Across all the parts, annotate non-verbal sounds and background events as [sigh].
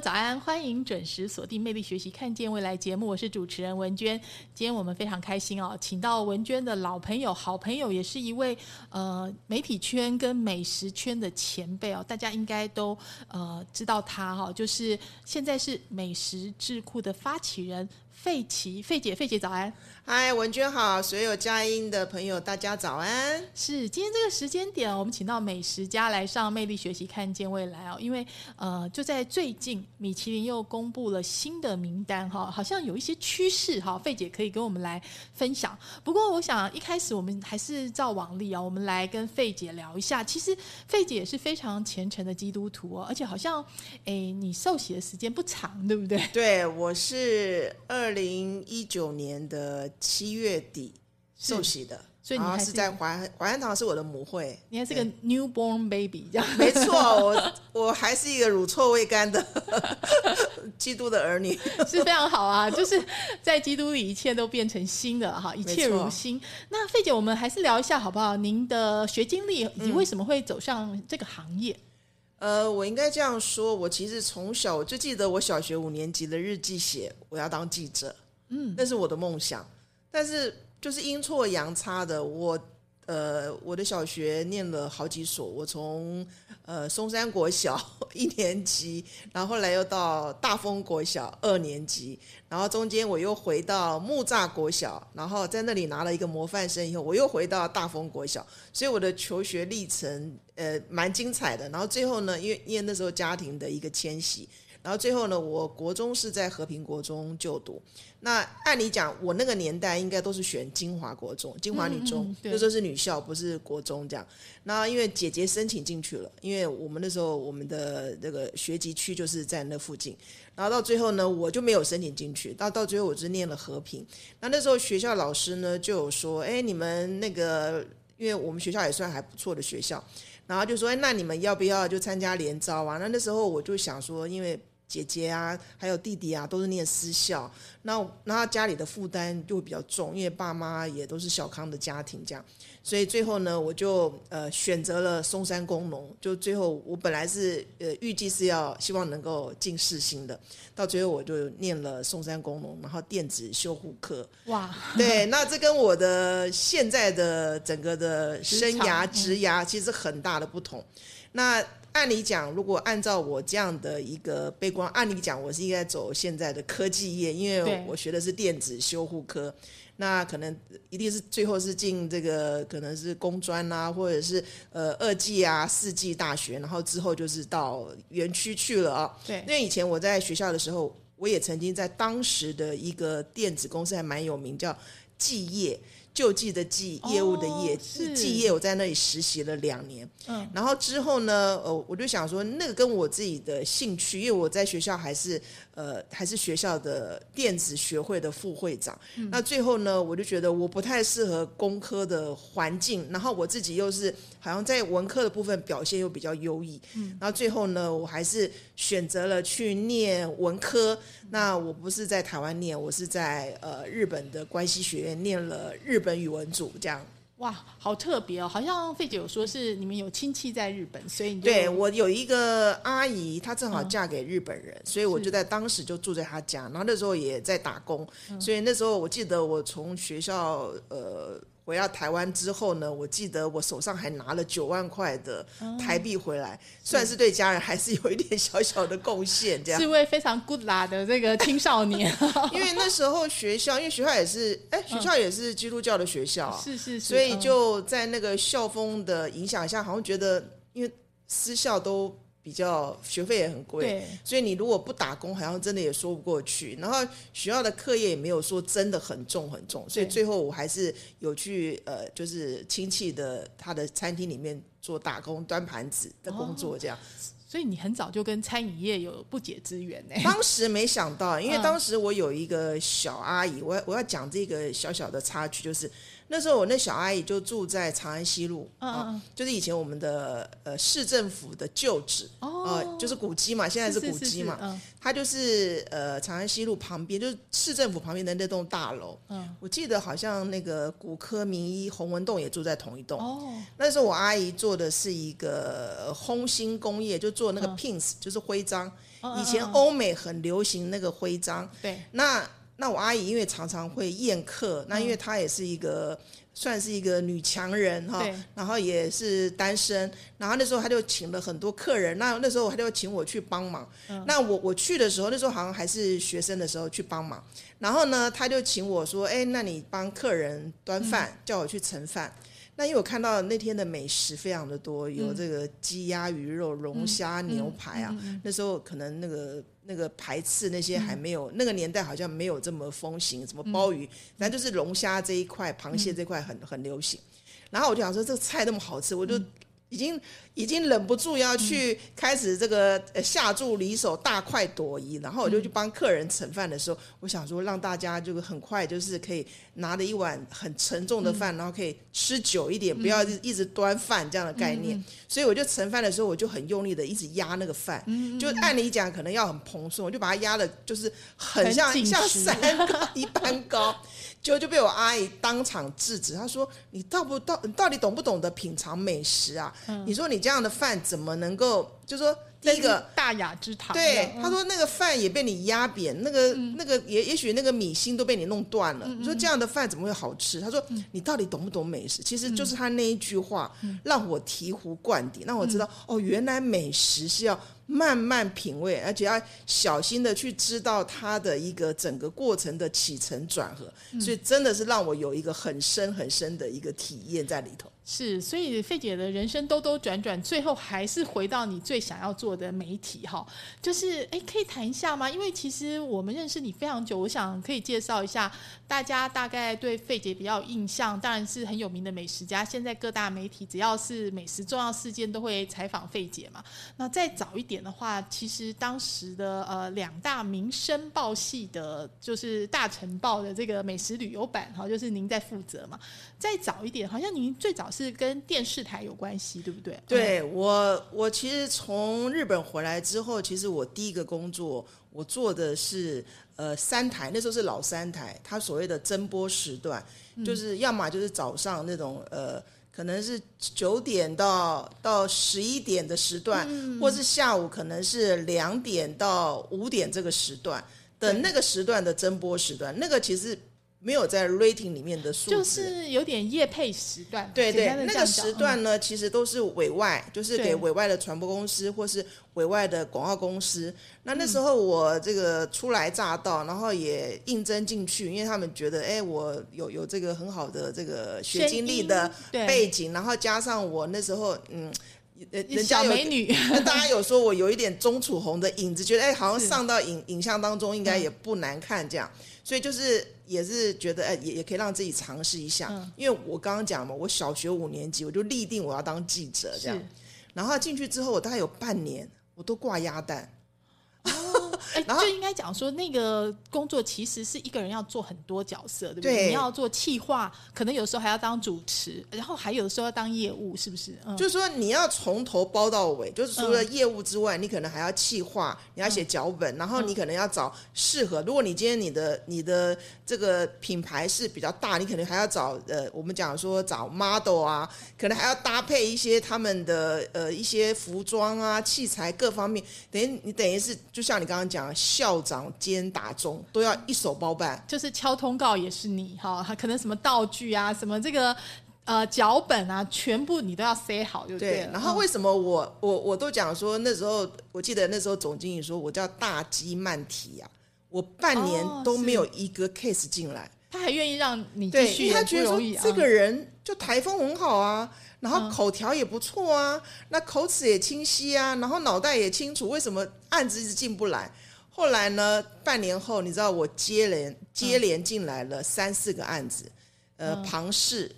早安，欢迎准时锁定《魅力学习看见未来》节目，我是主持人文娟。今天我们非常开心哦，请到文娟的老朋友、好朋友，也是一位呃媒体圈跟美食圈的前辈哦，大家应该都呃知道他哈、就是现在是美食智库的发起人费奇，费姐，费姐早安。嗨，文娟好，所有佳音的朋友，大家早安。是今天这个时间点，我们请到美食家来上《魅力学习看见未来》哦，因为呃，就在最近，米其林又公布了新的名单哈，好像有一些趋势哈，费姐可以跟我们来分享。不过，我想一开始我们还是照往例啊，我们来跟费姐聊一下。其实费姐也是非常虔诚的基督徒哦，而且好像诶，你受洗的时间不长，对不对？对，我是二零一九年的七月底受洗的，所以你还是在淮淮安堂是我的母会，你还是个 newborn baby 这样。没错，我 [laughs] 我还是一个乳臭未干的 [laughs] 基督的儿女。[laughs] 是非常好啊，就是在基督里一切都变成新的哈，一切如新。那费姐，我们还是聊一下好不好？您的学经历以及为什么会走上这个行业？呃，我应该这样说，我其实从小我就记得我小学五年级的日记写我要当记者，嗯，那是我的梦想。但是就是阴错阳差的，我呃我的小学念了好几所，我从呃松山国小 [laughs] 一年级，然后后来又到大丰国小二年级，然后中间我又回到木栅国小，然后在那里拿了一个模范生以后，我又回到大丰国小，所以我的求学历程呃蛮精彩的。然后最后呢，因为因为那时候家庭的一个迁徙，然后最后呢，我国中是在和平国中就读。那按理讲，我那个年代应该都是选金华国中、金华女中，嗯嗯那时候是女校，不是国中这样。那因为姐姐申请进去了，因为我们那时候我们的那个学籍区就是在那附近。然后到最后呢，我就没有申请进去，到到最后我只念了和平。那那时候学校老师呢就有说，哎，你们那个，因为我们学校也算还不错的学校，然后就说，哎，那你们要不要就参加联招啊？那那时候我就想说，因为姐姐啊，还有弟弟啊，都是念私校，那那家里的负担就会比较重，因为爸妈也都是小康的家庭，这样，所以最后呢，我就呃选择了松山工农，就最后我本来是呃预计是要希望能够进世新的，到最后我就念了松山工农，然后电子修护科，哇，对，那这跟我的现在的整个的生涯职职涯其实很大的不同。那按理讲，如果按照我这样的一个悲观，按理讲我是应该走现在的科技业，因为我学的是电子修护科。那可能一定是最后是进这个可能是工专啊，或者是呃二技啊、四技大学，然后之后就是到园区去了啊。对因为以前我在学校的时候，我也曾经在当时的一个电子公司还蛮有名，叫技业。救济的济，业务的业，哦是技业，我在那里实习了两年。嗯，然后之后呢，呃，我就想说，那个跟我自己的兴趣，因为我在学校还是呃还是学校的电子学会的副会长。那最后呢，我就觉得我不太适合工科的环境，然后我自己又是好像在文科的部分表现又比较优异。嗯，然后最后呢，我还是选择了去念文科。那我不是在台湾念，我是在呃日本的关西学院念了日本语文组，这样。哇，好特别哦！好像费姐有说是你们有亲戚在日本，所以你就对我有一个阿姨，她正好嗯嫁给日本人，所以我就在当时就住在她家，然后那时候也在打工，嗯所以那时候我记得我从学校呃回到台湾之后呢，我记得我手上还拿了九万块的台币回来，算是对家人还是有一点小小的贡献。这样。是位非常 good 啦的这个青少年，[laughs] 因为那时候学校，因为学校也是，哎，学校也是基督教的学校啊，是是是，所以嗯。就在那个校风的影响下，好像觉得因为私校都比较学费也很贵，所以你如果不打工，好像真的也说不过去。然后学校的课业也没有说真的很重很重，所以最后我还是有去呃，就是亲戚的他的餐厅里面做打工端盘子的工作这样。所以你很早就跟餐饮业有不解之缘呢。当时没想到，因为嗯当时我有一个小阿姨，我要我要讲这个小小的插曲，就是那时候我那小阿姨就住在长安西路嗯啊嗯，就是以前我们的呃市政府的旧址，哦呃，就是古迹嘛，现在是古是迹嘛，嗯它就是呃长安西路旁边，就是市政府旁边的那栋大楼。嗯，我记得好像那个骨科名医洪文栋也住在同一栋。哦，那时候我阿姨做的是一个呃烘薪工业，就做那个嗯 pins，、就是徽章。嗯以前欧美很流行那个徽章。对，那那我阿姨因为常常会宴客，那因为她也是一个。算是一个女强人哈，然后也是单身，然后那时候她就请了很多客人，那那时候她就请我去帮忙。那我我去的时候，那时候好像还是学生的时候去帮忙，然后呢，她就请我说：“哎，那你帮客人端饭，叫我去盛饭。”那因为我看到那天的美食非常的多，有这个鸡鸭鱼肉、龙虾、牛排啊。那时候可能那个那个排斥那些还没有，那个年代好像没有这么风行，什么鲍鱼，反正就是龙虾这一块、螃蟹这块很很流行。然后我就想说，这个菜那么好吃，我就已经已经忍不住要去开始这个呃下注离手，大快朵颐。然后我就去帮客人盛饭的时候，我想说让大家就是很快就是可以拿着一碗很沉重的饭，然后可以吃久一点，不要一直端饭这样的概念。所以我就盛饭的时候，我就很用力的一直压那个饭，就按理讲可能要很蓬松，我就把它压的，就是很像很像山高一般高。[laughs] 结果就被我阿姨当场制止，她说：“你到不到，你到底懂不懂得品尝美食啊？你说你这样的饭怎么能够？就说第一个，大雅之堂，对，嗯他说那个饭也被你压扁，那个、那个也也许那个米心都被你弄断了。你说这样的饭怎么会好吃？他说你到底懂不懂美食？其实就是他那一句话、让我醍醐灌顶，让我知道、哦，原来美食是要慢慢品味，而且要小心的去知道它的一个整个过程的起承转合。所以真的是让我有一个很深很深的一个体验在里头。是，所以费姐的人生兜兜转转，最后还是回到你最想要做的媒体哈。就是哎，可以谈一下吗？因为其实我们认识你非常久，我想可以介绍一下，大家大概对费姐比较有印象，当然是很有名的美食家。现在各大媒体只要是美食重要事件，都会采访费姐嘛。那再早一点的话，其实当时的呃两大民生报系的，就是大晨报的这个美食旅游版哈，就是您在负责嘛。再早一点，好像您最早是跟电视台有关系，对不对？对我，我其实从日本回来之后，其实我第一个工作，我做的是呃三台，那时候是老三台，它所谓的增播时段，就是要么就是早上那种呃。可能是九点到到十一点的时段，或是下午可能是两点到五点这个时段的那个时段的增播时段，那个其实没有在 rating 里面的数字，就是有点夜配时段，对对那个时段呢，其实都是委外，就是给委外的传播公司或是委外的广告公司。那那时候我这个初来乍到，然后也应征进去，因为他们觉得，哎，我有有这个很好的这个学经历的背景，然后加上我那时候，嗯。呃人家有美女，那 [laughs] 大家有说我有一点钟楚红的影子，觉得哎，好像上到影影像当中应该嗯。也不难看这样，所以就是也是觉得哎，也也可以让自己尝试一下，嗯。因为我刚刚讲嘛，我小学五年级我就立定我要当记者这样，然后进去之后，我大概有半年我都挂鸭蛋，哎，就应该讲说，那个工作其实是一个人要做很多角色，对不对？对你要做企划，可能有时候还要当主持，然后还有的时候要当业务，是不是？嗯，就是说你要从头包到尾，就是除了业务之外，你可能还要企划，你要写脚本，然后你可能要找适合。如果你今天你的你的这个品牌是比较大，你可能还要找呃，我们讲说找 model 啊，可能还要搭配一些他们的呃一些服装啊、器材各方面，等于你等于是就像你刚刚讲讲，校长兼打钟都要一手包办。就是敲通告也是你哈，可能什么道具啊，什么这个呃脚本啊，全部你都要塞好就对了。然后为什么我我我都讲说那时候，我记得那时候总经理说我叫大鸡慢提呀、我半年哦都没有一个 case 进来。他还愿意让你继对，续，因为他觉得说这个人就台风很好啊，然后嗯口条也不错啊，那口齿也清晰啊，然后脑袋也清楚，为什么案子一直进不来？后来呢，半年后，你知道我接连接连进来了三四个案子，呃，庞氏，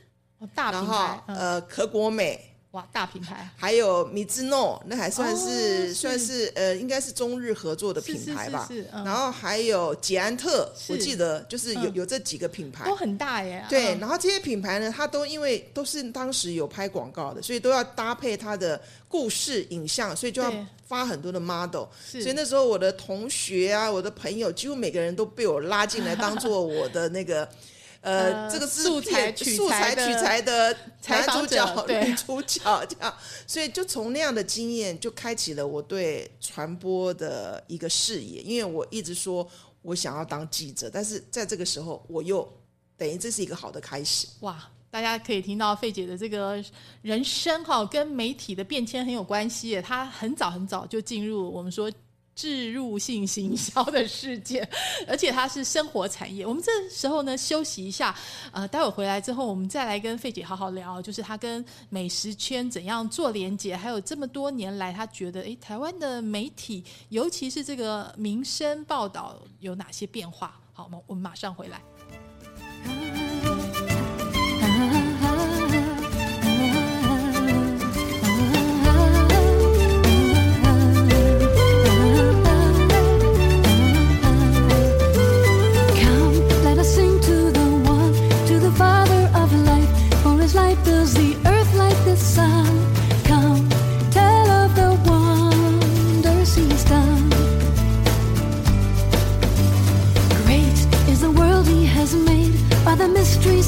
然后，嗯。呃，可果美，哇，大品牌 [laughs] 还有米兹诺，那还算哦是、是算是呃，应该是中日合作的品牌吧。是是是嗯然后还有捷安特，我记得就是有、嗯有这几个品牌都。很大耶。对，嗯然后这些品牌呢，它都因为都是当时有拍广告的，所以都要搭配它的故事影像，所以就要发很多的 model。所以那时候我的同学啊，我的朋友，几乎每个人都被我拉进来当做我的那个。呃，呃这个是素材取素材取材的男主角、对女主角这样，所以就从那样的经验，就开启了我对传播的一个视野。因为我一直说我想要当记者，但是在这个时候，我又等于这是一个好的开始。哇，大家可以听到费姐的这个人生哈，跟媒体的变迁很有关系耶。她很早很早就进入我们说。置入性行销的世界，而且它是生活产业。我们这时候呢休息一下，呃，待会回来之后，我们再来跟费姐好好聊，就是她跟美食圈怎样做连接，还有这么多年来，她觉得诶，台湾的媒体，尤其是这个民生报道有哪些变化？好，我们我们马上回来。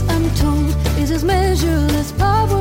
I'm told, is his measureless power.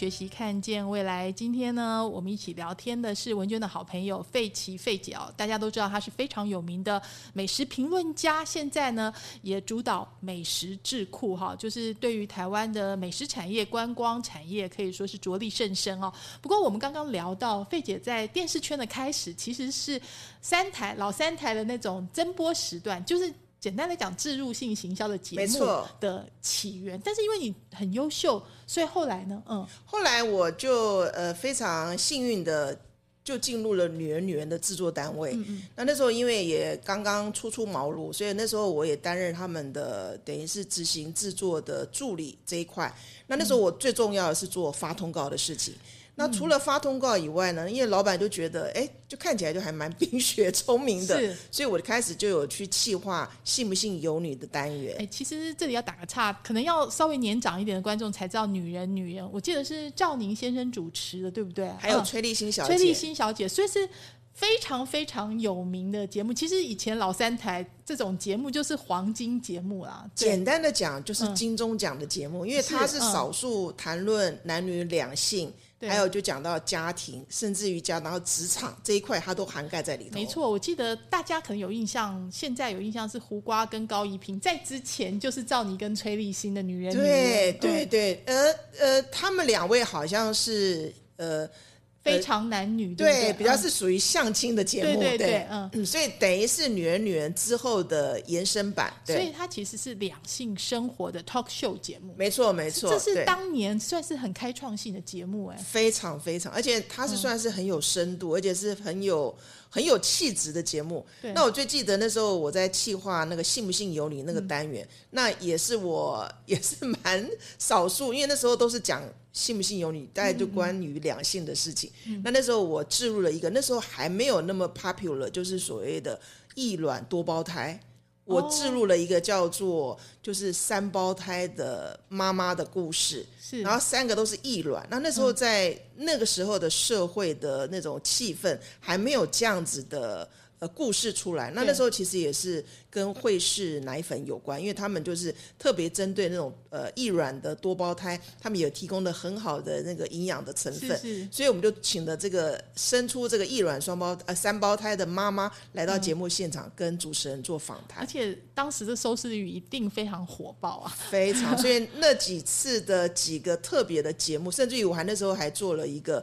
学习，看见未来。今天呢，我们一起聊天的是文娟的好朋友费奇费姐哦。大家都知道她是非常有名的美食评论家，现在呢也主导美食智库哈，就是对于台湾的美食产业、观光产业可以说是着力甚深哦。不过我们刚刚聊到费姐在电视圈的开始，其实是三台老三台的那种增播时段，就是。简单来讲，置入性行销的节目的起源，但是因为你很优秀，所以后来呢，嗯，后来我就呃非常幸运的就进入了《女人女人》的制作单位。那那时候因为也刚刚初出茅庐，所以那时候我也担任他们的等于是执行制作的助理这一块。那那时候我最重要的是做发通告的事情。那除了发通告以外呢，因为老板就觉得，哎，就看起来就还蛮冰雪聪明的是，所以我开始就有去企划“信不信由你”的单元。哎，其实这里要打个岔，可能要稍微年长一点的观众才知道《女人女人》，我记得是赵宁先生主持的，对不对？嗯还有崔丽欣小姐，崔丽欣小姐，所以是非常非常有名的节目。其实以前老三台这种节目就是黄金节目啦，对简单的讲就是嗯金钟奖的节目，因为它是少数谈论男女两性，对还有就讲到家庭，甚至于讲到职场这一块，它都涵盖在里头。没，错，我记得大家可能有印象，现在有印象是胡瓜跟高一平，在之前就是赵妮跟崔丽欣的女人。女对人对，对，呃呃，他们两位好像是呃。非常男女，对比较嗯是属于相亲的节目，对对对。嗯。嗯，所以等于是女人女人之后的延伸版，所以，它其实是两性生活的 talk show 节目。没错没错，这是对。当年算是很开创性的节目，哎，非常非常，而且它是算是很有深度，而且是很有很有气质的节目。那我最记得那时候我在企划那个“信不信由你”那个单元，那也是我也是蛮少数，因为那时候都是讲“信不信由你”，大概就关于两性的事情。那那时候我置入了一个，那时候还没有那么 popular，就是所谓的异卵多胞胎。我置入了一个叫做就是三胞胎的妈妈的故事，是，然后三个都是异卵。那那时候在那个时候的社会的那种气氛还没有这样子的呃故事出来。那那时候其实也是跟惠氏奶粉有关，因为他们就是特别针对那种呃易卵的多胞胎，他们也提供了很好的那个营养的成分。是是所以我们就请了这个生出这个易卵双胞呃三胞胎的妈妈来到节目现场，跟主持人做访谈而。且当时的收视率一定非常火爆啊！[laughs] 非常，所以那几次的几个特别的节目，甚至于我还那时候还做了一个，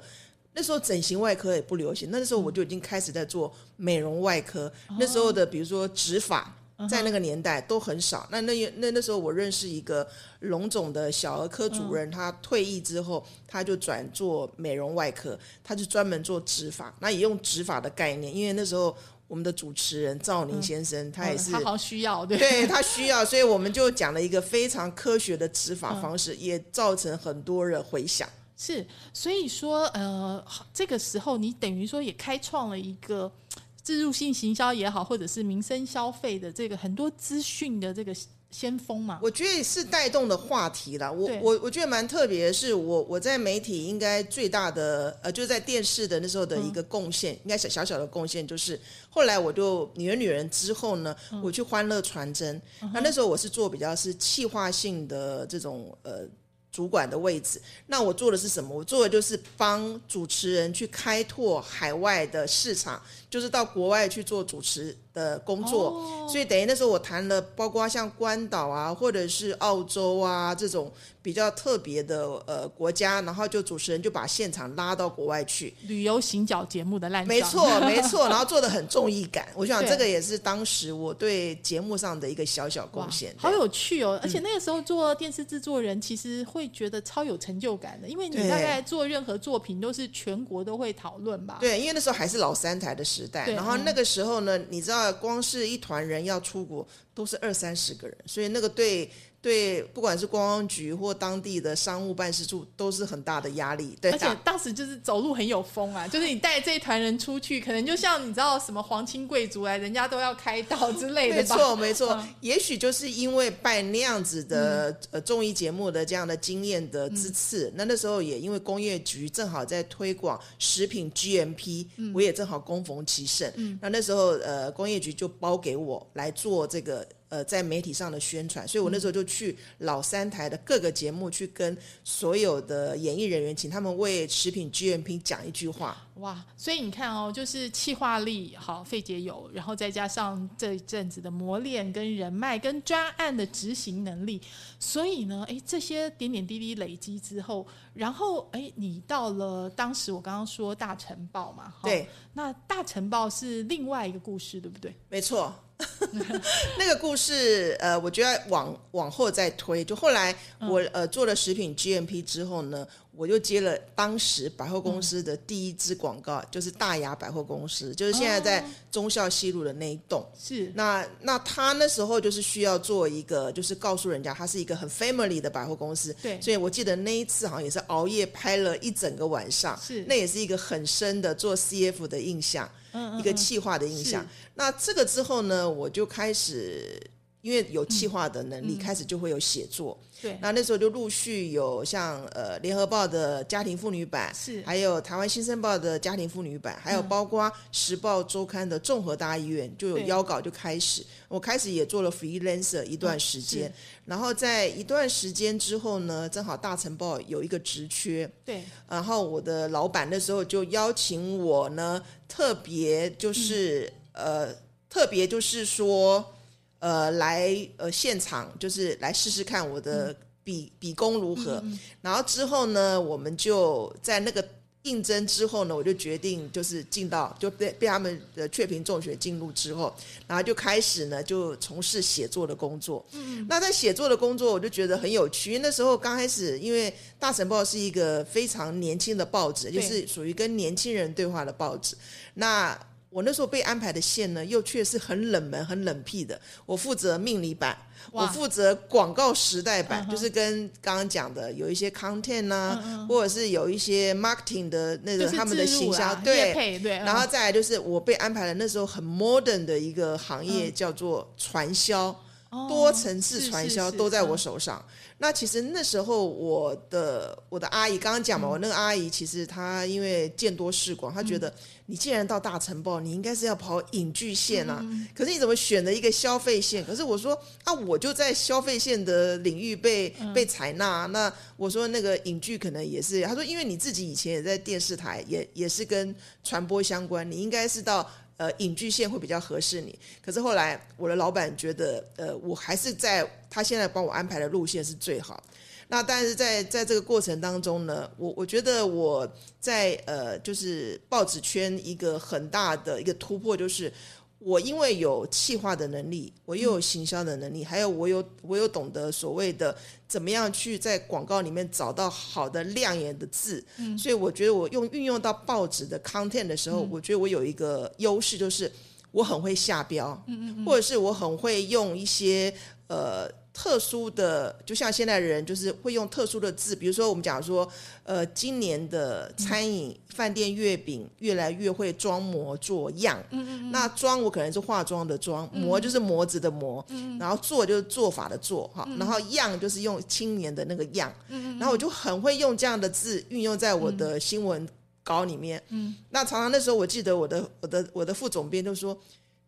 那时候整形外科也不流行，那时候我就已经开始在做美容外科。那时候的比如说植发，在那个年代都很少。那那那那时候我认识一个龙总的小儿科主任，他退役之后，他就转做美容外科，他就专门做植发，那也用植发的概念，因为那时候我们的主持人赵宁先生，他也是嗯他好需要，对。对他需要，所以我们就讲了一个非常科学的执法方式，也造成很多人回响。是，所以说，呃，这个时候你等于说也开创了一个 [tsk] 自入性行销也好，或者是民生消费的这个很多资讯的这个先锋嘛。我觉得是带动的话题啦。我我我觉得蛮特别的是，我我在媒体应该最大的呃，就是在电视的那时候的一个贡献，应该小小小的贡献，就是后来我就《女人女人》之后呢，我去欢乐传真，那那时候我是做比较是气化性的这种呃。主管的位置，那我做的是什么？我做的就是帮主持人去开拓海外的市场，就是到国外去做主持的工作。哦所以等于那时候我谈了，包括像关岛啊，或者是澳洲啊这种比较特别的呃国家，然后就主持人就把现场拉到国外去。旅游行脚节目的烂账没错，没错，然后做的很综艺感。我想这个也是当时我对节目上的一个小小贡献。好有趣哦！而且那个时候做电视制作人，其实会觉得超有成就感的，因为你大概做任何作品都是全国都会讨论吧？对，因为那时候还是老三台的时代，对嗯然后那个时候呢，你知道，光是一团人要出国都是二三十个人，所以那个对对，不管是观光局或当地的商务办事处都是很大的压力。对而且啊，当时就是走路很有风啊，就是你带这一团人出去，可能就像你知道什么皇亲贵族来，人家都要开道之类的吧？没错，没错。嗯也许就是因为拜那样子的、呃综艺节目的这样的经验的之赐，那那时候也因为工业局正好在推广食品 GMP，、我也正好恭逢其盛。那那时候呃，工业局就包给我来做这个呃在媒体上的宣传，所以我那时候就去老三台的各个节目去跟所有的演艺人员，请他们为食品 GMP 讲一句话。哇，所以你看哦，就是气化力好，费姐有，然后再加上这一阵子的磨练、跟人脉、跟专案的执行能力，所以呢，哎，这些点点滴滴累积之后，然后哎，你到了当时我刚刚说大晨报嘛，对，那大晨报是另外一个故事，对不对？没错，[laughs] 那个故事，呃，我觉得往往后再推，就后来我、呃做了食品 GMP 之后呢，我就接了当时百货公司的第一支广告，就是大雅百货公司，就是现在在忠孝西路的那一栋。是。那那他那时候就是需要做一个，就是告诉人家他是一个很 family 的百货公司。对。所以我记得那一次好像也是熬夜拍了一整个晚上，是。那也是一个很深的做 CF 的印象，嗯一个气化的印象是。那这个之后呢，我就开始。因为有企划的能力，开始就会有写作。对，那那时候就陆续有像呃《联合报》的家庭妇女版，是。还有台湾新生报的家庭妇女版，还有包括《时报周刊》的综合大医院，就有对。邀稿就开始。我开始也做了 freelancer 一段时间，是。然后在一段时间之后呢，正好大成报有一个职缺，对，然后我的老板那时候就邀请我呢，特别就是、呃，特别就是说，呃，来呃现场就是来试试看我的笔笔功如何。然后之后呢，我们就在那个应征之后呢，我就决定就是进到就被被他们的确评中学进入之后，然后就开始呢就从事写作的工作。那在写作的工作，我就觉得很有趣。那时候刚开始，因为《大晨报》是一个非常年轻的报纸，就是属于跟年轻人对话的报纸。那我那时候被安排的线呢，又却是很冷门、很冷僻的。我负责命理版，我负责广告时代版，嗯就是跟刚刚讲的有一些 content 啊，或者是有一些 marketing 的那个他们的置入形象，对。然后嗯再来就是我被安排了那时候很 modern 的一个行业，嗯。叫做传销。哦多层次传销都在我嗯手上。那其实那时候我的我的阿姨刚刚讲嗯。嘛，我那个阿姨其实她因为见多识广，她嗯。觉得你既然到大城报，你应该是要跑影剧线啊。嗯可是你怎么选了一个消费线？可是我说啊，我就在消费线的领域被、嗯被采纳。那我说那个影剧可能也是，他说因为你自己以前也在电视台，也也是跟传播相关，你应该是到。呃，影剧线会比较合适你。可是后来我的老板觉得，呃，我还是在他现在帮我安排的路线是最好。那但是在在这个过程当中呢，我我觉得我在呃，就是报纸圈一个很大的一个突破，就是我因为有企划的能力，我又有行销的能力，还有我有我有懂得所谓的怎么样去在广告里面找到好的亮眼的字，所以我觉得我用运用到报纸的 content 的时候，我觉得我有一个优势，就是我很会下标，或者是我很会用一些呃特殊的，就像现在的人就是会用特殊的字，比如说我们讲说，呃，今年的餐饮、饭店月饼越来越会装模作样。嗯嗯那装我可能是化妆的妆，模就是模子的模，然后做就是做法的做哈，然后样就是用青年的那个样。然后我就很会用这样的字运用在我的新闻稿里面。嗯，那常常那时候我记得我的我的我的副总编就说。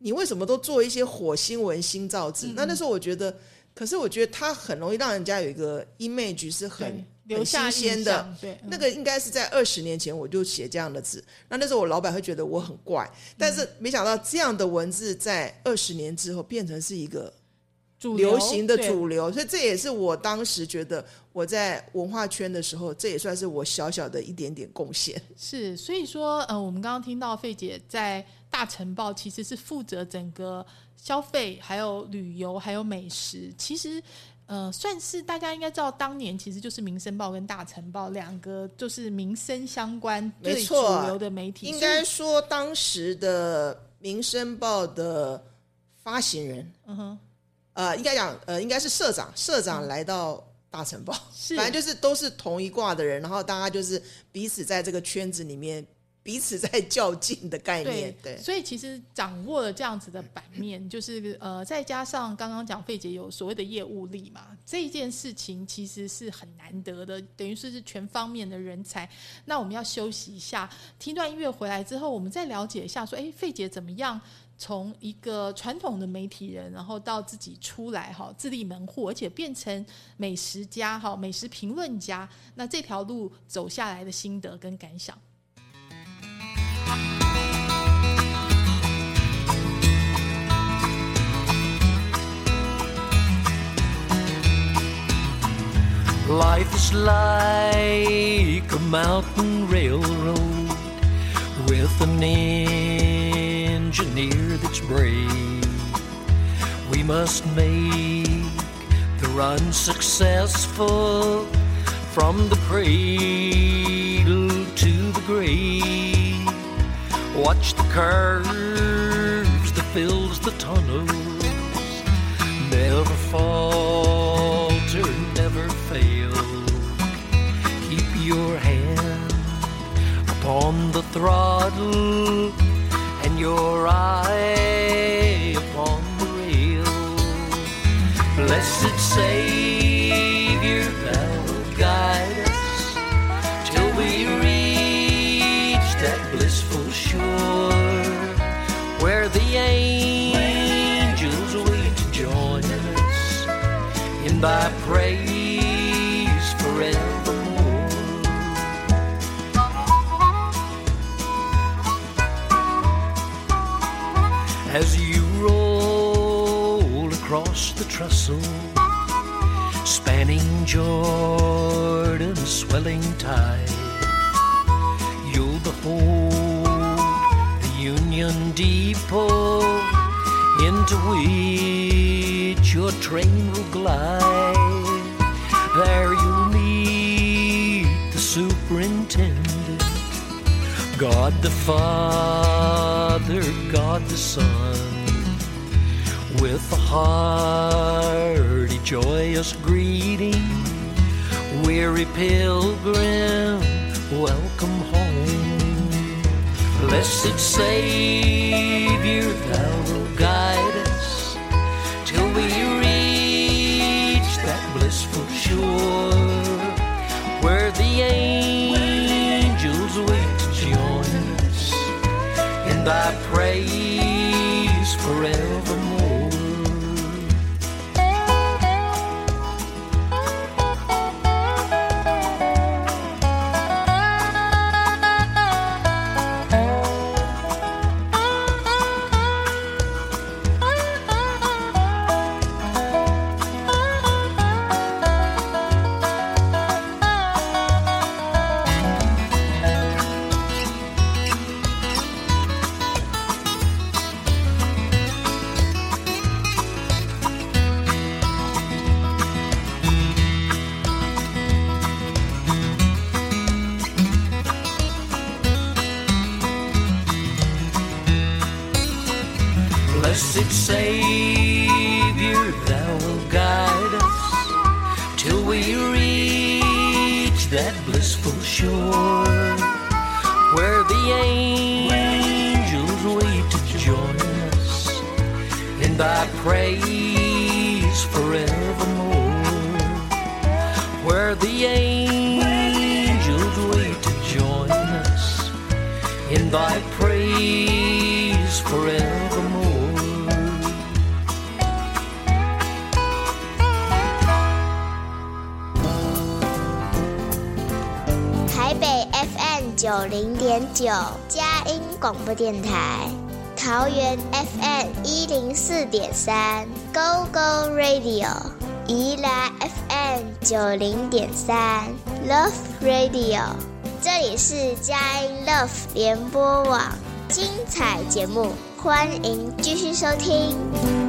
你为什么都做一些火星文新造字？那那时候我觉得，可是我觉得它很容易让人家有一个 image 是很留很下新鲜的，对，嗯。那个应该是在二十年前我就写这样的字，那那时候我老板会觉得我很怪，但是没想到这样的文字在二十年之后变成是一个主流行的主流，所以这也是我当时觉得我在文化圈的时候，这也算是我小小的一点点贡献。是，所以说，呃，我们刚刚听到费姐在大晨报其实是负责整个消费、还有旅游、还有美食，其实。呃，算是大家应该知道，当年其实就是《民生报》跟《大成报》两个就是民生相关没最主流的媒体，应该说，当时的《民生报》的发行人，嗯哼，呃，应该讲，呃，应该是社长，社长来到大晨报，是。反正就是都是同一挂的人，然后大家就是彼此在这个圈子里面彼此在较劲的概念，对，所以其实掌握了这样子的版面，就是呃，再加上刚刚讲费姐有所谓的业务力嘛，这件事情其实是很难得的，等于是是全方面的人才。那我们要休息一下，听段音乐回来之后，我们再了解一下说，哎，费姐怎么样从一个传统的媒体人，然后到自己出来哈，自立门户，而且变成美食家哈，美食评论家。那这条路走下来的心得跟感想。Life is like a mountain railroad with an engineer that's brave. We must make the run successful from the cradle to the grave. Watch the curves that fills the tunnels never falter, throttle and your eye upon the rail. Blessed Savior, spanning Jordan's swelling tide, you'll behold the Union Depot into which your train will glide. There you'll meet the superintendent, God the Father, God the Son, with a hearty, joyous greeting. Weary pilgrim, welcome home. Blessed Savior, thou wilt guide us till we reach that blissful shore where the angels wait to join us in thy praise forevermore. 电台；桃园 FM 一零四点三，Go Go Radio；宜兰 FM 九零点三，Love Radio。这里是佳音 Love 联播网，精彩节目，欢迎继续收听。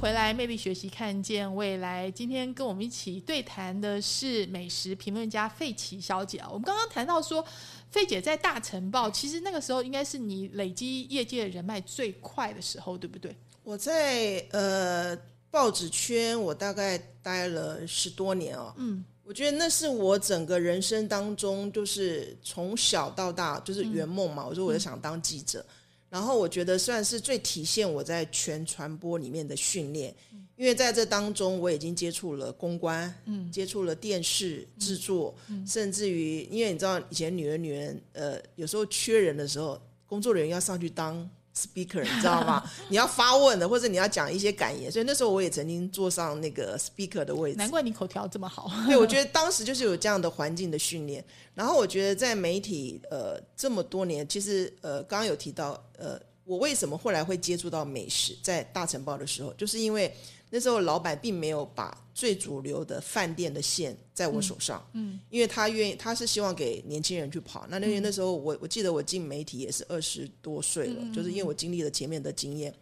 回来，魅力学习，看见未来。今天跟我们一起对谈的是美食评论家费琪小姐啊。我们刚刚谈到说，费姐在大晨报，其实那个时候应该是你累积业界人脉最快的时候，对不对？我在呃报纸圈，我大概待了十多年哦。嗯，我觉得那是我整个人生当中，就是从小到大就是圆梦嘛。我说我就想当记者，然后我觉得算是最体现我在全传播里面的训练，因为在这当中我已经接触了公关，嗯接触了电视制作，甚至于因为你知道以前女人女人呃有时候缺人的时候。工作人员要上去当 speaker，你知道吗？[laughs] 你要发问的，或者你要讲一些感言。所以那时候我也曾经坐上那个 speaker 的位置。难怪你口条这么好。对，我觉得当时就是有这样的环境的训练。然后我觉得在媒体呃这么多年，其实呃刚刚有提到呃，我为什么后来会接触到美食，在大城报的时候，就是因为那时候老板并没有把最主流的饭店的线在我手上，嗯，因为他愿意，他是希望给年轻人去跑。那因为那时候我我记得我进媒体也是二十多岁了，就是因为我经历了前面的经验，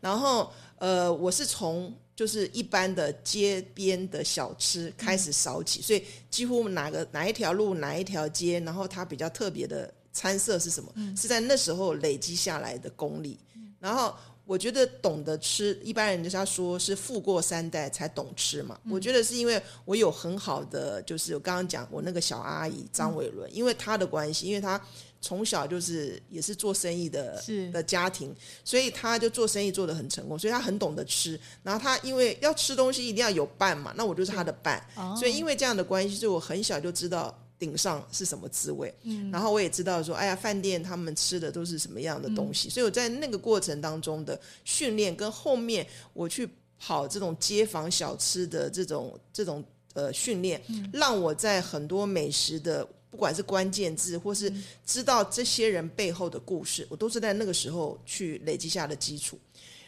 然后呃，我是从就是一般的街边的小吃开始扫起，所以几乎哪个哪一条路哪一条街，然后它比较特别的餐色是什么，是在那时候累积下来的功力。然后我觉得懂得吃，一般人就是要说是富过三代才懂吃嘛。我觉得是因为我有很好的，就是我刚刚讲我那个小阿姨张伟伦，因为她的关系，因为她从小就是也是做生意的的家庭，所以她就做生意做得很成功，所以她很懂得吃。然后她因为要吃东西一定要有伴嘛，那我就是她的伴，哦。所以因为这样的关系，所以我很小就知道顶上是什么滋味。嗯，然后我也知道说，哎呀，饭店他们吃的都是什么样的东西，所以我在那个过程当中的训练，跟后面我去跑这种街坊小吃的这种这种呃训练，让我在很多美食的。不管是关键字，或是知道这些人背后的故事，我都是在那个时候去累积下的基础。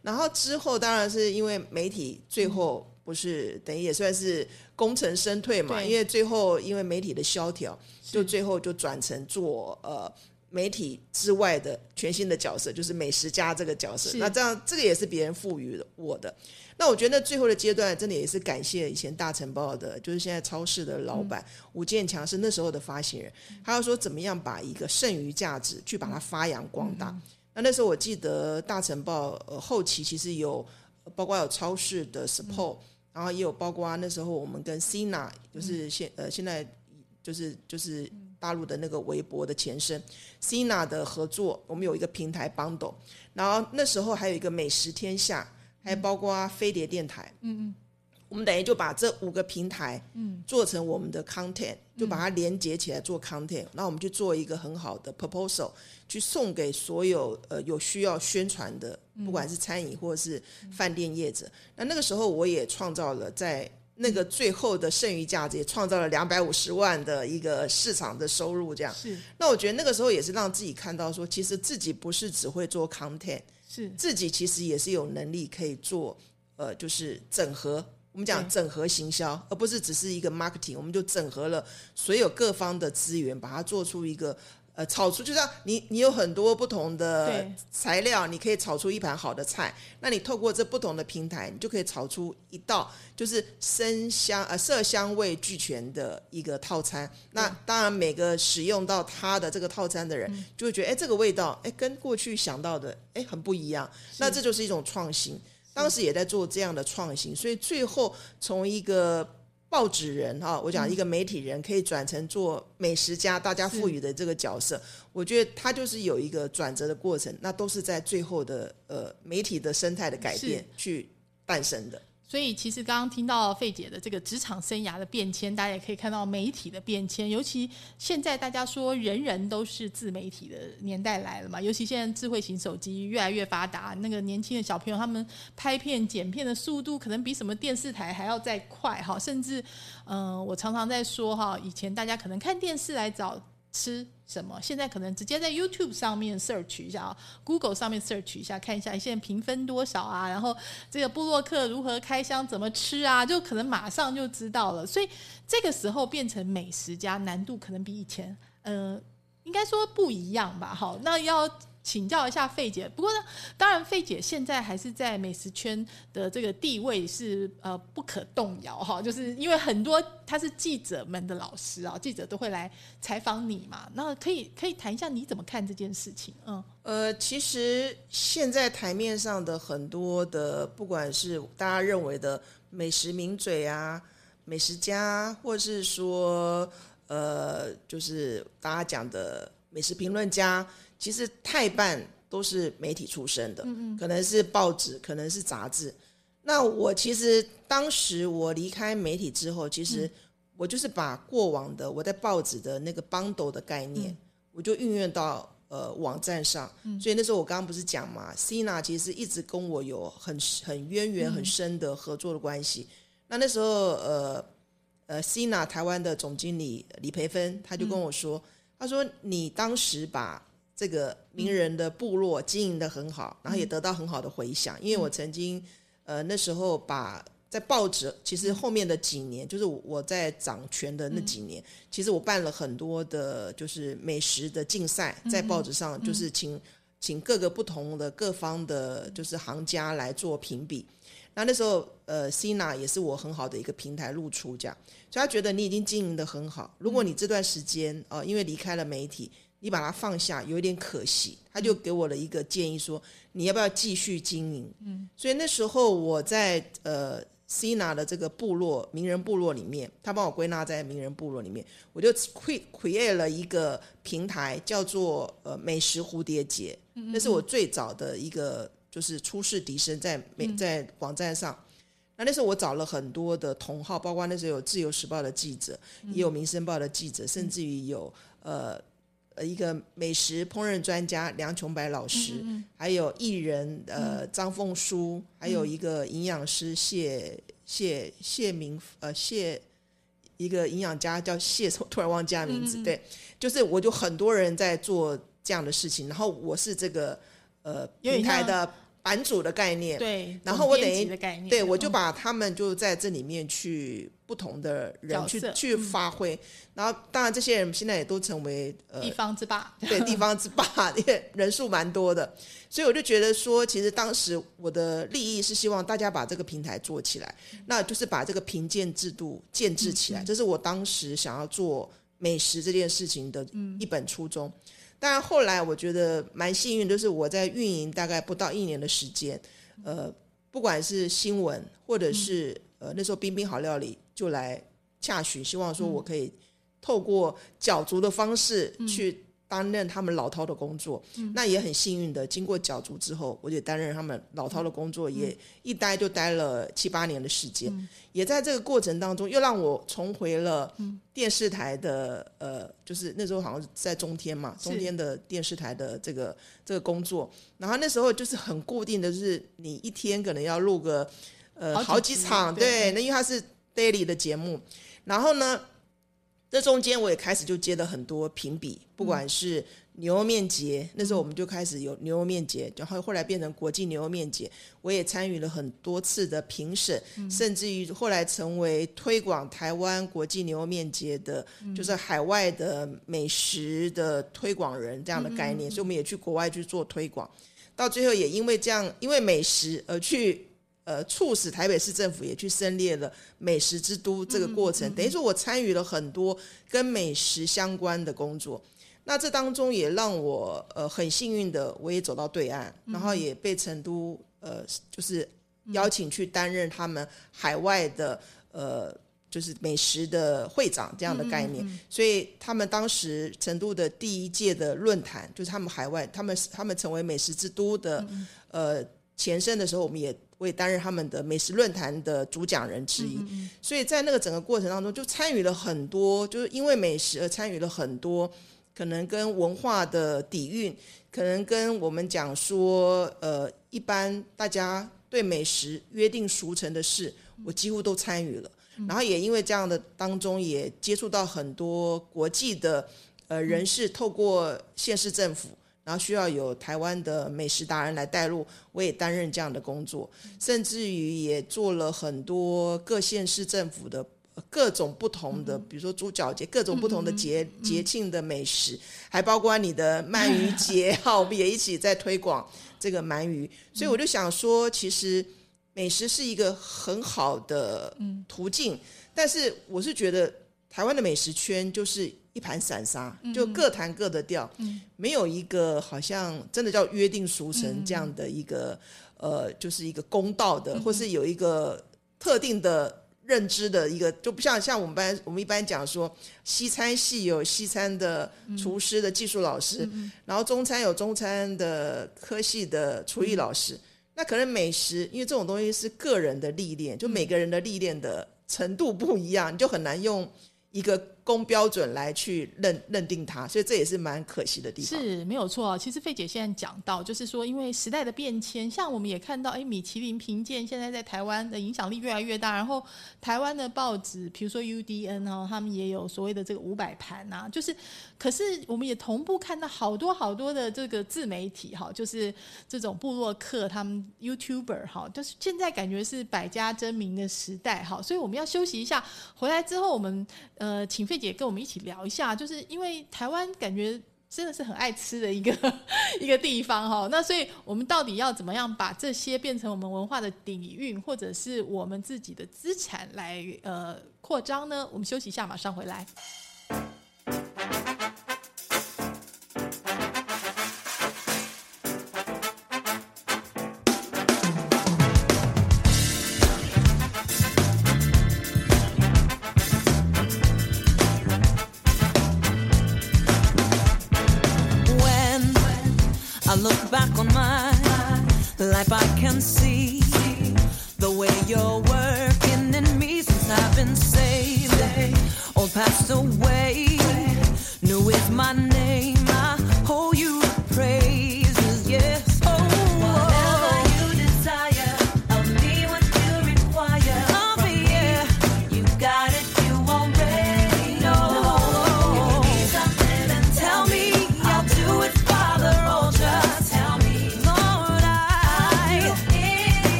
然后之后当然是因为媒体最后不是等于也算是功成身退嘛，因为最后因为媒体的萧条，就最后就转成做呃媒体之外的全新的角色，就是美食家这个角色。那这样这个也是别人赋予了我的。那我觉得最后的阶段，真的也是感谢以前大晨报的，就是现在超市的老板、吴建强是那时候的发行人，他要说怎么样把一个剩余价值去把它发扬光大。那那时候我记得大晨报呃后期其实有呃包括有超市的 support，、然后也有包括那时候我们跟 Sina 就是现呃现在就是就是大陆的那个微博的前身 Sina 的合作，我们有一个平台 bundle，然后那时候还有一个美食天下，还包括飞碟电台，嗯嗯，我们等于就把这五个平台，嗯，做成我们的 content，就把它连接起来做 content，那、我们去做一个很好的 proposal，去送给所有呃有需要宣传的，不管是餐饮或者是饭店业者。那那个时候我也创造了在那个最后的剩余价值，也创造了两百五十万的一个市场的收入，这样。是那我觉得那个时候也是让自己看到说，其实自己不是只会做 content，是自己其实也是有能力可以做，呃，就是整合。我们讲整合行销，而不是只是一个 marketing，我们就整合了所有各方的资源，把它做出一个呃炒出，就像你你有很多不同的材料，你可以炒出一盘好的菜。那你透过这不同的平台，你就可以炒出一道就是生香呃色香味俱全的一个套餐。那当然，每个使用到它的这个套餐的人，就会觉得哎，这个味道哎跟过去想到的哎很不一样。那这就是一种创新。当时也在做这样的创新，所以最后从一个报纸人哈，我讲一个媒体人可以转成做美食家，大家赋予的这个角色，我觉得他就是有一个转折的过程，那都是在最后的呃媒体的生态的改变去诞生的。所以其实刚刚听到费姐的这个职场生涯的变迁，大家也可以看到媒体的变迁。尤其现在大家说人人都是自媒体的年代来了嘛，尤其现在智慧型手机越来越发达，那个年轻的小朋友他们拍片剪片的速度可能比什么电视台还要再快哈，甚至嗯、我常常在说哈，以前大家可能看电视来找。吃什么？现在可能直接在 YouTube 上面 search 一下啊，Google 上面 search 一下，看一下现在评分多少啊，然后这个布洛克如何开箱，怎么吃啊，就可能马上就知道了。所以这个时候变成美食家，难度可能比以前，呃，应该说不一样吧。好，那要请教一下费姐。不过呢，当然费姐现在还是在美食圈的这个地位是呃不可动摇哈，就是因为很多他是记者们的老师啊，记者都会来采访你嘛。那可以可以谈一下你怎么看这件事情？嗯，呃，其实现在台面上的很多的，不管是大家认为的美食名嘴啊、美食家，或是说呃，就是大家讲的美食评论家，其实太半都是媒体出身的，可能是报纸，可能是杂志。那我其实当时我离开媒体之后，其实我就是把过往的我在报纸的那个 bundle 的概念，我就运用到呃网站上，所以那时候我刚刚不是讲嘛，Cina 其实一直跟我有很很渊源很深的合作的关系。那那时候呃呃，Cina 台湾的总经理李培芬他就跟我说，他说你当时把这个名人的部落经营的很好，然后也得到很好的回响，因为我曾经呃那时候把。在报纸，其实后面的几年，就是我在掌权的那几年，其实我办了很多的，就是美食的竞赛，在报纸上，就是请请各个不同的各方的，就是行家来做评比。那那时候，呃，Cina 也是我很好的一个平台露出，这样，所以他觉得你已经经营的很好。如果你这段时间，呃，因为离开了媒体，你把它放下，有一点可惜。他就给我了一个建议，说你要不要继续经营？嗯，所以那时候我在呃。Cina 的这个部落名人部落里面，他帮我归纳在名人部落里面，我就 create create 了一个平台，叫做呃美食蝴蝶结，那是我最早的一个就是初试笛声在美在网站上。那那时候我找了很多的同号，包括那时候有自由时报的记者，也有民生报的记者，甚至于有呃。呃，一个美食烹饪专家梁琼白老师，还有艺人呃张凤书，还有一个营养师谢谢谢明呃谢一个营养家叫谢，突然忘记他名字，对，就是我就很多人在做这样的事情，然后我是这个呃平台的。版主的概念，对，然后我等于对，嗯我就把他们就在这里面去不同的人去去发挥，然后当然这些人现在也都成为呃地方之霸，对 [laughs] 地方之霸，[laughs] 因为人数蛮多的，所以我就觉得说，其实当时我的利益是希望大家把这个平台做起来，那就是把这个评鉴制度建制起来，这是我当时想要做美食这件事情的一本初衷。当然，后来我觉得蛮幸运，就是我在运营大概不到一年的时间，呃，不管是新闻或者是呃那时候冰冰好料理就来洽询，希望说我可以透过角逐的方式去。担任他们老饕的工作，那也很幸运的，经过角逐之后，我就担任他们老饕的工作，也一待就待了七八年的时间。也在这个过程当中，又让我重回了电视台的呃，就是那时候好像是在中天嘛，中天的电视台的这个这个工作。然后那时候就是很固定的是，你一天可能要录个呃好几场，对，那因为它是 daily 的节目，然后呢。这中间我也开始就接了很多评比，不管是牛肉面节，那时候我们就开始有牛肉面节，然后后来变成国际牛肉面节，我也参与了很多次的评审，甚至于后来成为推广台湾国际牛肉面节的，就是海外的美食的推广人这样的概念，所以我们也去国外去做推广，到最后也因为这样，因为美食而去。呃，促使台北市政府也去申列了美食之都这个过程，等于说我参与了很多跟美食相关的工作。那这当中也让我呃很幸运的，我也走到对岸，然后也被成都呃就是邀请去担任他们海外的呃就是美食的会长这样的概念。所以他们当时成都的第一届的论坛，就是他们海外他们他们成为美食之都的呃前身的时候，我们也。我也担任他们的美食论坛的主讲人之一，所以在那个整个过程当中，就参与了很多，就是因为美食而参与了很多，可能跟文化的底蕴，可能跟我们讲说，呃，一般大家对美食约定俗成的事，我几乎都参与了。然后也因为这样的当中，也接触到很多国际的呃人士，透过县市政府。然后需要有台湾的美食达人来带路，我也担任这样的工作，甚至于也做了很多各县市政府的各种不同的，比如说猪脚节，各种不同的节节庆的美食，还包括你的鳗鱼节，[laughs] 哈，我们也一起在推广这个鳗鱼。所以我就想说，其实美食是一个很好的途径，但是我是觉得台湾的美食圈就是。一盘散沙，就各弹各的调，没有一个好像真的叫约定俗成这样的一个呃，就是一个公道的，或是有一个特定的认知的一个，就不像像我们班我们一般讲说，西餐系有西餐的厨师的技术老师，然后中餐有中餐的科系的厨艺老师，那可能美食，因为这种东西是个人的历练，就每个人的历练的程度不一样，你就很难用一个。公标准来去认认定它，所以这也是蛮可惜的地方。是没有错。其实费姐现在讲到，就是说，因为时代的变迁，像我们也看到，哎，米其林评鉴现在在台湾的影响力越来越大，然后台湾的报纸，比如说 UDN 哦，他们也有所谓的这个五百盘啊，就是，可是我们也同步看到好多好多的这个自媒体哈，就是这种部落客他们 YouTuber 哈，就是现在感觉是百家争鸣的时代哈，所以我们要休息一下，回来之后我们呃请费姐跟我们一起聊一下，就是因为台湾感觉。真的是很爱吃的一个 [laughs] 一个地方哈，那所以我们到底要怎么样把这些变成我们文化的底蕴，或者是我们自己的资产来呃扩张呢？我们休息一下，马上回来。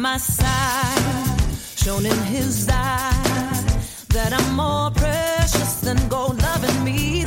my side, shown in his eyes that I'm more precious than gold loving me.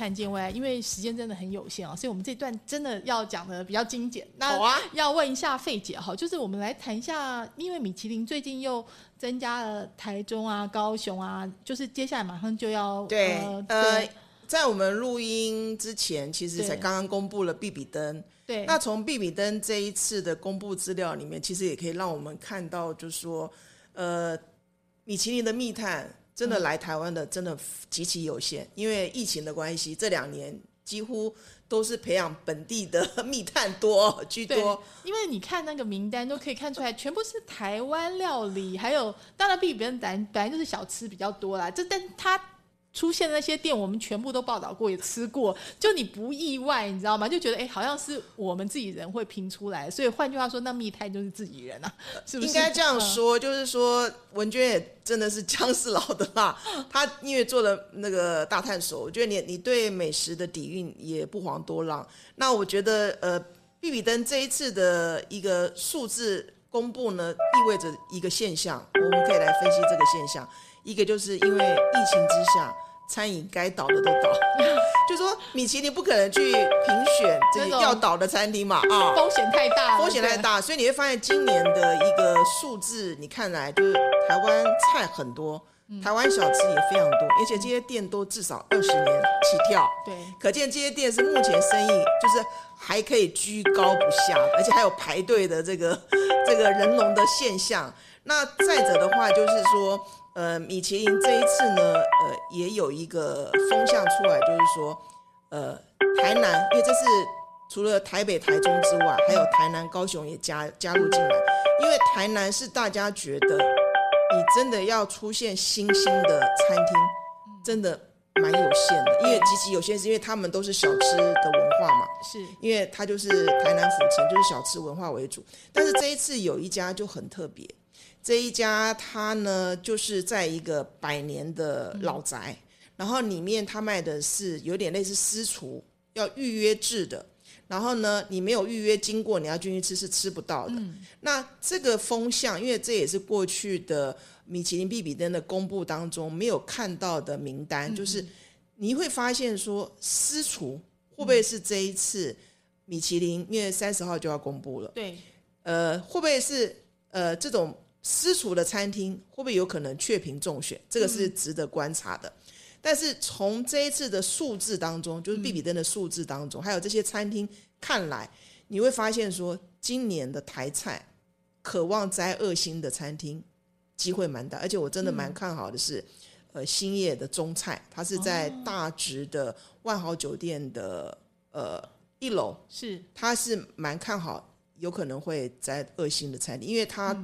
看见未来。因为时间真的很有限啊，所以我们这段真的要讲的比较精简。那好啊要问一下费姐哈，就是我们来谈一下，因为米其林最近又增加了台中啊、高雄啊，就是接下来马上就要对呃在我们录音之前，其实才刚刚公布了比比登。对那从比比登这一次的公布资料里面，其实也可以让我们看到，就是说，呃，米其林的密探真的来台湾的真的极其有限，因为疫情的关系，这两年几乎都是培养本地的 [laughs] 密探多居对多。，因为你看那个名单都可以看出来，全部是台湾料理，还有当然比别人本本来就是小吃比较多啦，这但它。出现的那些店，我们全部都报道过，也吃过，就你不意外，你知道吗？就觉得哎、好像是我们自己人会拼出来，所以换句话说，那密探就是自己人啊，[laughs] 是不是？应该这样嗯说，就是说文娟也真的是姜是老的辣，她因为做了那个大探索，我觉得你你对美食的底蕴也不遑多让。那我觉得呃，比比登这一次的一个数字公布呢，意味着一个现象，我们可以来分析这个现象。一个就是因为疫情之下，餐饮该倒的都倒，[laughs] 就说米其林不可能去评选这那种个要倒的餐厅嘛啊。风险太大，风险太。大，所以你会发现今年的一个数字，你看来就是台湾菜很多，嗯台湾小吃也非常多，而且这些店都至少二十年起跳，对可见这些店是目前生意就是还可以居高不下，而且还有排队的这个这个人龙的现象。那再者的话，就是说，呃，米其林这一次呢，呃，也有一个风向出来，就是说，呃，台南，因为这是除了台北、台中之外，还有台南、高雄也加加入进来，因为台南是大家觉得你真的要出现新兴的餐厅，真的蛮有限的，因为极其有限，是因为他们都是小吃的文化嘛。是因为它就是台南府城，就是小吃文化为主。但是这一次有一家就很特别，这一家它呢就是在一个百年的老宅，然后里面它卖的是有点类似私厨，要预约制的。然后呢，你没有预约经过，你要进去吃是吃不到的。那这个风向，因为这也是过去的米其林必比登的公布当中没有看到的名单，就是你会发现说私厨会不会是这一次米其林，因为三十号就要公布了，对，呃，会不会是呃这种私厨的餐厅会不会有可能确评中选？这个是值得观察的。但是从这一次的数字当中，就是比比登的数字当中，还有这些餐厅看来，你会发现说，今年的台菜渴望摘二星的餐厅机会蛮大，而且我真的蛮看好的是，呃，兴业的中菜，它是在大直的万豪酒店的呃一楼，是。他是蛮看好有可能会摘二星的餐厅，因为他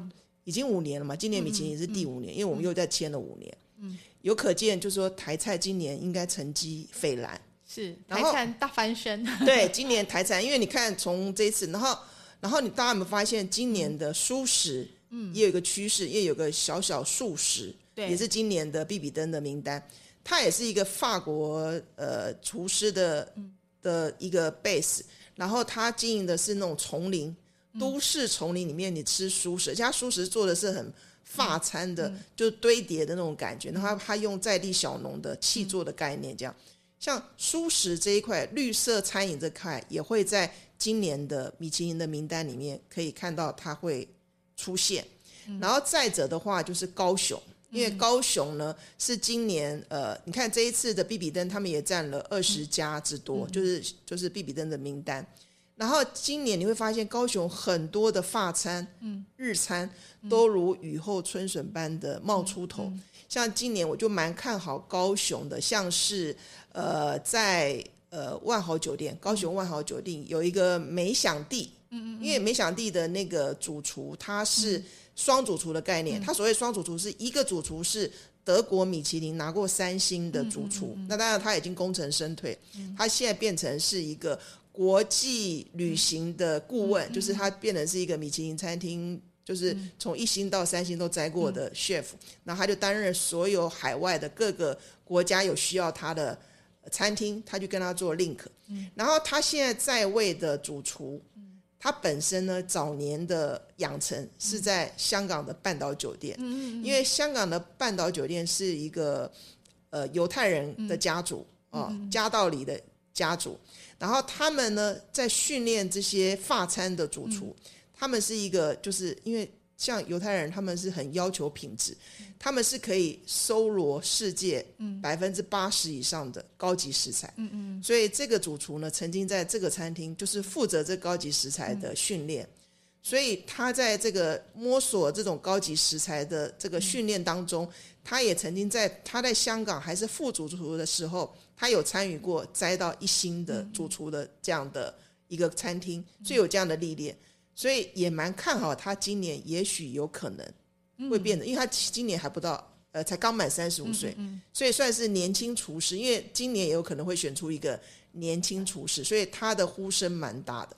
已经五年了嘛，今年米其林是第五年，因为我们又再签了五年，嗯，有可见就是说台菜今年应该成绩斐然，是，台菜大翻身，对，今年台菜，因为你看从这一次，然后然后你大家有没有发现今年的素食，嗯，也有一个趋势，也有个小小素食，对。也是今年的比比登的名单，它也是一个法国呃厨师的的一个 base，然后他经营的是那种丛林。都市丛林里面，你吃素食，而且他素食做的是很发餐的，就堆叠的那种感觉。然后他他用在地小农的气做的概念，这样。像素食这一块，绿色餐饮这块也会在今年的米其林的名单里面可以看到它会出现。然后再者的话就是高雄，因为高雄呢是今年呃，你看这一次的比比登他们也占了二十家之多，就是就是比比登的名单。然后今年你会发现高雄很多的法餐、嗯、日餐都如雨后春笋般的冒出头。像今年我就蛮看好高雄的，像是呃在呃万豪酒店，高雄万豪酒店有一个美享地，嗯嗯，因为美享地的那个主厨他是双主厨的概念，他所谓双主厨是一个主厨是。德国米其林拿过三星的主厨，那当然他已经功成身退，他现在变成是一个国际旅行的顾问，就是他变成是一个米其林餐厅，就是从一星到三星都摘过的 chef，然后他就担任所有海外的各个国家有需要他的餐厅，他就跟他做 link，然后他现在在位的主厨。他本身呢，早年的养成是在香港的半岛酒店，因为香港的半岛酒店是一个呃犹太人的家族，哦，家道里的家族。然后他们呢，在训练这些法餐的主厨，他们是一个，就是因为像犹太人，他们是很要求品质，他们是可以搜罗世界百分之八十以上的高级食材。嗯嗯。所以这个主厨呢，曾经在这个餐厅就是负责这高级食材的训练。所以他在这个摸索这种高级食材的这个训练当中，他也曾经在他在香港还是副主厨的时候，他有参与过摘到一星的主厨的这样的一个餐厅，所以有这样的历练，所以也蛮看好他今年也许有可能会变得，因为他今年还不到，呃，才刚满三十五岁，所以算是年轻厨师，因为今年也有可能会选出一个年轻厨师，所以他的呼声蛮大的。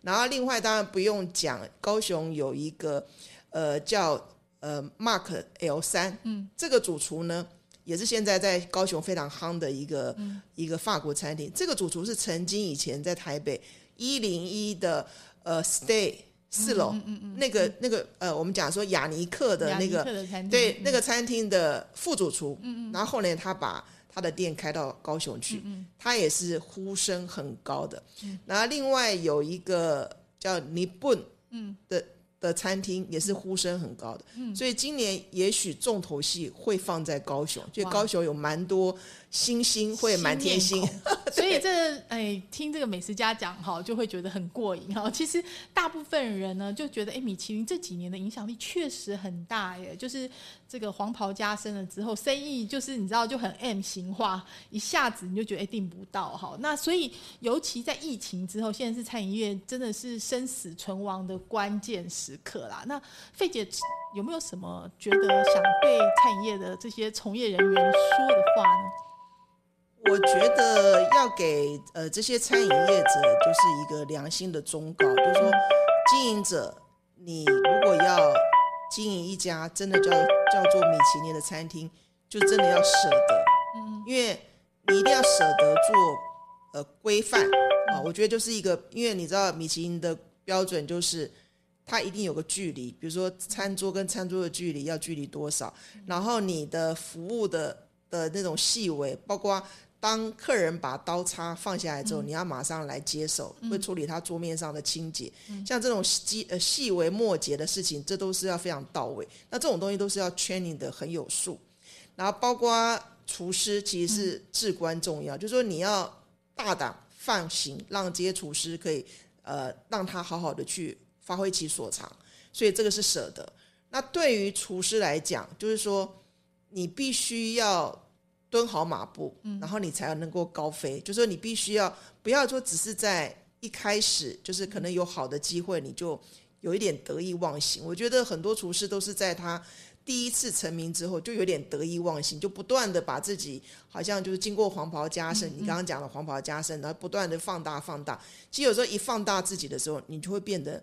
然后另外当然不用讲，高雄有一个呃叫呃 Mark L 三，嗯，这个主厨呢也是现在在高雄非常夯的一个、一个法国餐厅。这个主厨是曾经以前在台北一零一的呃 Stay 四楼、那个那个呃我们讲说雅尼克的那个对那个餐厅的副主厨，嗯嗯，然后后来他把他的店开到高雄去，他也是呼声很高的。然后另外有一个叫尼本，嗯。的的餐厅也是呼声很高的，所以今年也许重头戏会放在高雄，就哇。高雄有蛮多新星会满天星，[laughs] 所以这哎，听这个美食家讲哈，就会觉得很过瘾哈。其实大部分人呢就觉得，哎，米其林这几年的影响力确实很大耶。就是这个黄袍加身了之后，生意就是你知道就很 M 型化，一下子你就觉得哎订不到哈。那所以尤其在疫情之后，现在是餐饮业真的是生死存亡的关键时刻啦。那费姐有没有什么觉得想对餐饮业的这些从业人员说的话呢？我觉得要给呃这些餐饮业者就是一个良心的忠告，就是说经营者，你如果要经营一家真的叫叫做米其林的餐厅，就真的要舍得，嗯，因为你一定要舍得做呃规范啊。我觉得就是一个，因为你知道米其林的标准就是。它一定有个距离，比如说餐桌跟餐桌的距离要距离多少，然后你的服务的的那种细微，包括当客人把刀叉放下来之后，你要马上来接手，会处理他桌面上的清洁，像这种细呃细微末节的事情，这都是要非常到位。那这种东西都是要 training 的很有数，然后包括厨师其实是至关重要，就是说你要大胆放行，让这些厨师可以呃让他好好的去发挥其所长，所以这个是舍得。那对于厨师来讲，就是说你必须要蹲好马步，然后你才能够高飞。就是说你必须要不要说只是在一开始就是可能有好的机会，你就有一点得意忘形。我觉得很多厨师都是在他第一次成名之后，就有点得意忘形，就不断的把自己好像就是经过黄袍加身，你刚刚讲的黄袍加身，然后不断的放大放大。其实有时候一放大自己的时候，你就会变得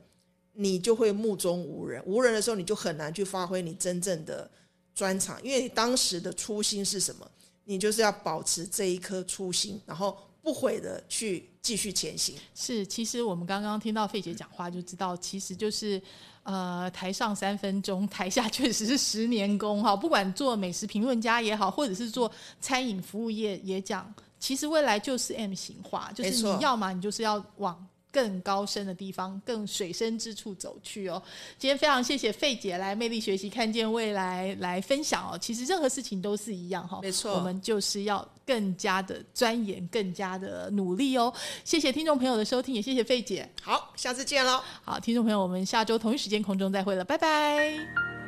你就会目中无人，无人的时候你就很难去发挥你真正的专长，因为你当时的初心是什么？你就是要保持这一颗初心，然后不悔的去继续前行。是，其实我们刚刚听到费姐讲话，就知道其实就是。呃，台上三分钟，台下确实是十年功哈。不管做美食评论家也好，或者是做餐饮服务业也讲，其实未来就是 M 型化，就是你要嘛，你就是要往更高深的地方、更水深之处走去哦。今天非常谢谢费姐来魅力学习，看见未来来分享哦。其实任何事情都是一样哈，没错我们就是要更加的钻研，更加的努力哦。谢谢听众朋友的收听，也谢谢费姐。好，下次见喽。好，听众朋友，我们下周同一时间空中再会了，拜拜。